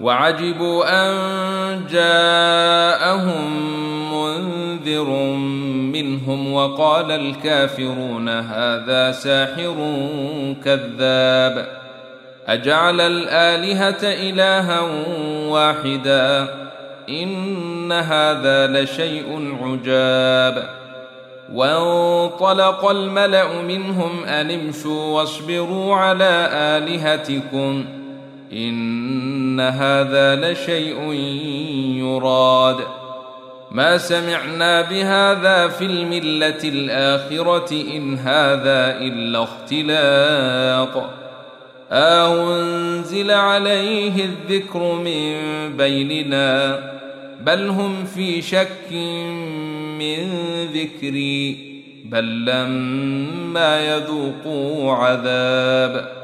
وعجبوا أن جاءهم منذر منهم وقال الكافرون هذا ساحر كذاب أجعل الآلهة إلها واحدا إن هذا لشيء عجاب وانطلق الملأ منهم أن امشوا واصبروا على آلهتكم إن هذا لشيء يراد. ما سمعنا بهذا في الملة الآخرة إن هذا إلا اختلاق. أنزل عليه الذكر من بيننا؟ بل هم في شك من ذكري. بل لما يذوقوا عذاب.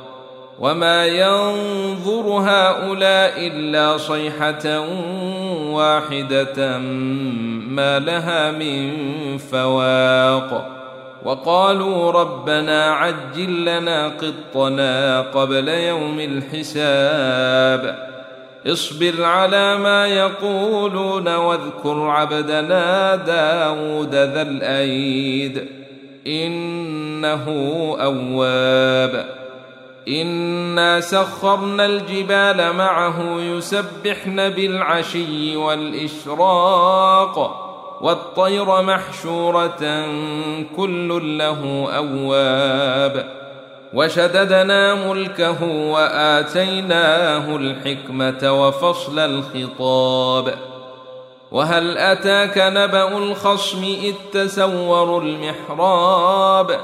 وما ينظر هؤلاء إلا صيحة واحدة ما لها من فواق. وقالوا ربنا عجل لنا قطنا قبل يوم الحساب. اصبر على ما يقولون واذكر عبدنا داود ذا الأيد. إنه أواب. انا سخرنا الجبال معه يسبحن بالعشي والاشراق والطير محشوره كل له اواب وشددنا ملكه واتيناه الحكمه وفصل الخطاب وهل اتاك نبا الخصم اذ تسوروا المحراب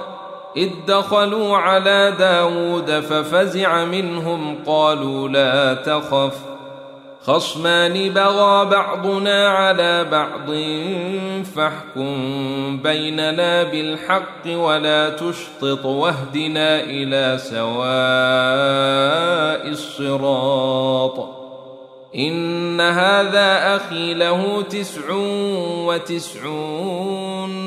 إذ دخلوا على داود ففزع منهم قالوا لا تخف خصمان بغى بعضنا على بعض فاحكم بيننا بالحق ولا تشطط واهدنا إلى سواء الصراط إن هذا أخي له تسع وتسعون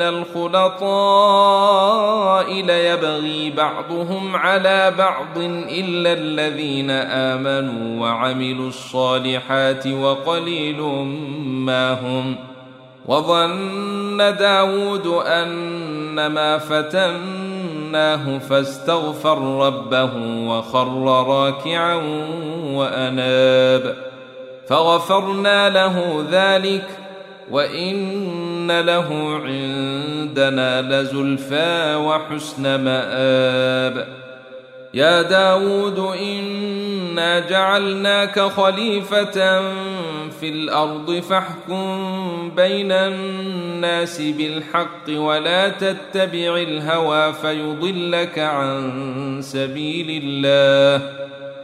من الخلطاء ليبغي بعضهم على بعض الا الذين امنوا وعملوا الصالحات وقليل ما هم وظن داود أنما فتناه فاستغفر ربه وخر راكعا وأناب فغفرنا له ذلك وان له عندنا لزلفى وحسن مآب. يا داود إنا جعلناك خليفة في الأرض فاحكم بين الناس بالحق ولا تتبع الهوى فيضلك عن سبيل الله.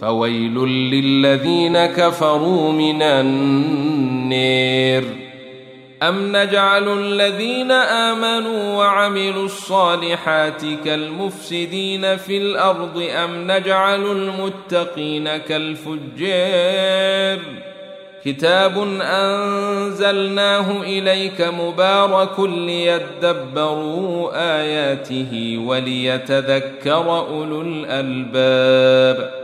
فويل للذين كفروا من النير. أم نجعل الذين آمنوا وعملوا الصالحات كالمفسدين في الأرض؟ أم نجعل المتقين كالفجار كتاب أنزلناه إليك مبارك ليدبروا آياته وليتذكر أولو الألباب.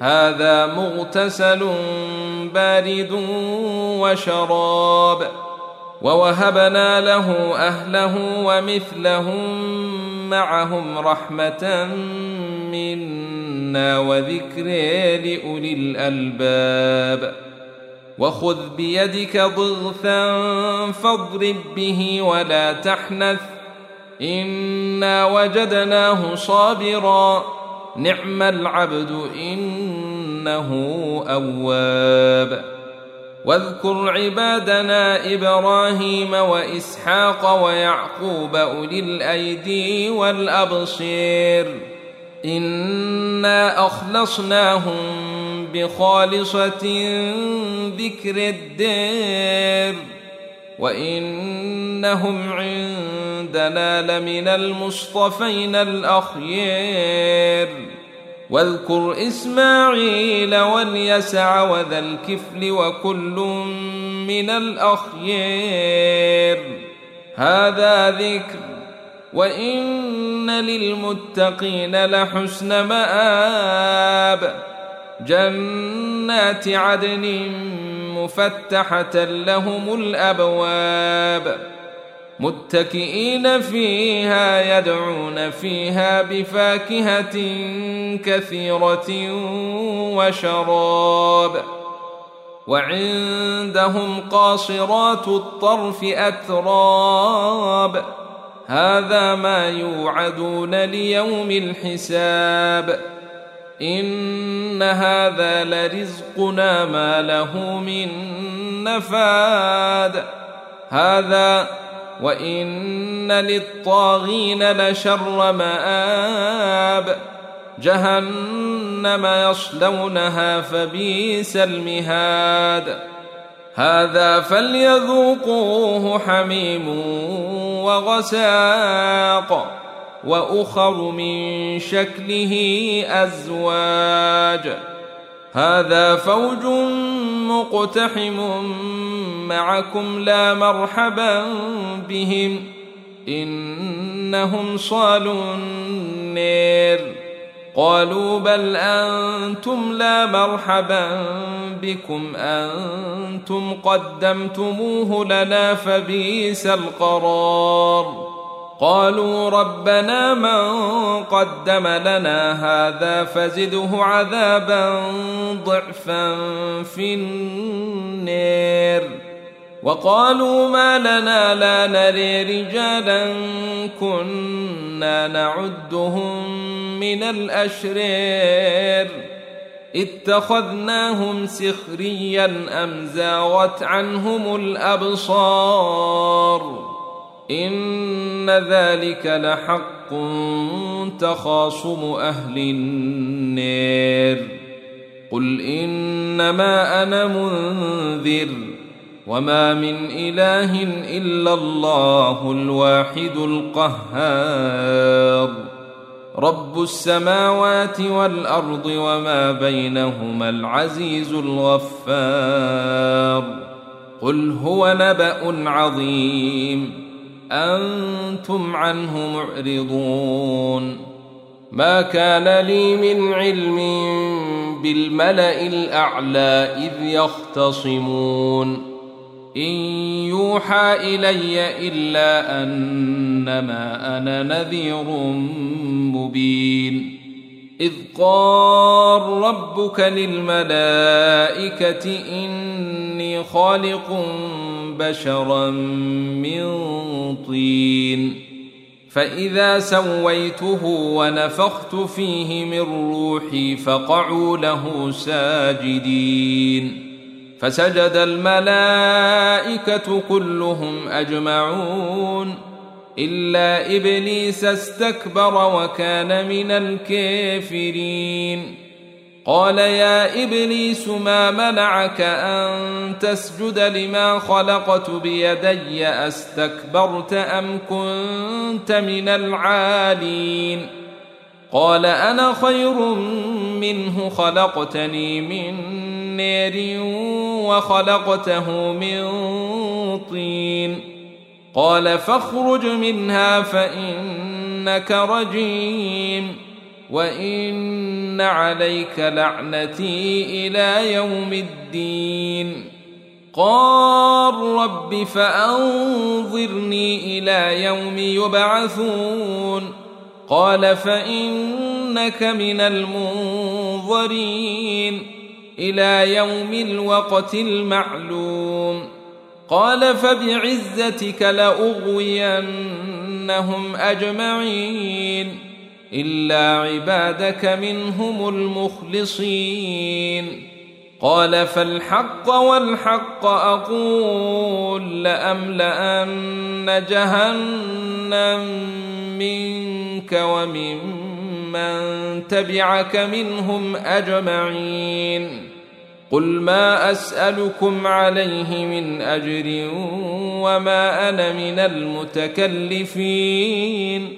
هذا مغتسل بارد وشراب ووهبنا له أهله ومثلهم معهم رحمة منا وذكر لأولي الألباب. وخذ بيدك ضغثا فاضرب به ولا تحنث إنا وجدناه صابرا. نعم العبد إنه أواب. واذكر عبادنا إبراهيم وإسحاق ويعقوب أولي الأيدي والأبصير. إنا أخلصناهم بخالصة ذكر الدير. وانهم عندنا لمن المصطفين الاخيار واذكر اسماعيل واليسع وذا الكفل وكل من الاخيار هذا ذكر وان للمتقين لحسن مآب جنات عدن مفتحة لهم الأبواب متكئين فيها يدعون فيها بفاكهة كثيرة وشراب وعندهم قاصرات الطرف أتراب هذا ما يوعدون ليوم الحساب إن هذا لرزقنا ما له من نفاد. هذا وإن للطاغين لشر مآب. جهنم يصلونها فبئس المهاد. هذا فليذوقوه حميم وغساق. وأخر من شكله أزواج. هذا فوج مقتحم معكم لا مرحبا بهم. إنهم صالوا النير. قالوا بل أنتم لا مرحبا بكم. أنتم قدمتموه لنا فبئس القرار. قالوا ربنا من قدم لنا هذا فزده عذابا ضعفا في النير. وقالوا ما لنا لا نري رجالا كنا نعدهم من الأشرير. اتخذناهم سخريا أم زاغت عنهم الأبصار؟ إن ذلك لحق تخاصم أهل النير. قل إنما أنا منذر وما من إله إلا الله الواحد القهار. رب السماوات والأرض وما بينهما العزيز الغفار. قل هو نبأ عظيم. أنتم عنه معرضون. ما كان لي من علم بالملأ الأعلى إذ يختصمون. إن يوحى إلي إلا أنما أنا نذير مبين. إذ قال ربك للملائكة اني خالق بشرا من طين. فإذا سويته ونفخت فيه من روحي فقعوا له ساجدين. فسجد الملائكة كلهم أجمعون. إلا إبليس استكبر وكان من الكافرين. قال يا إبليس ما منعك أن تسجد لما خلقت بيدي؟ أستكبرت أم كنت من العالين؟ قال أنا خير منه خلقتني من نار وخلقته من طين. قال فاخرج منها فإنك رجيم. وان عليك لعنتي إلى يوم الدين. قال رب فانظرني إلى يوم يبعثون. قال فانك من المنظرين. إلى يوم الوقت المعلوم. قال فبعزتك لاغوينهم اجمعين. إلا عبادك منهم المخلصين. قال فالحق والحق أقول لأملأن جهنم منك وممن تبعك منهم أجمعين. قل ما أسألكم عليه من أجر وما أنا من المتكلفين.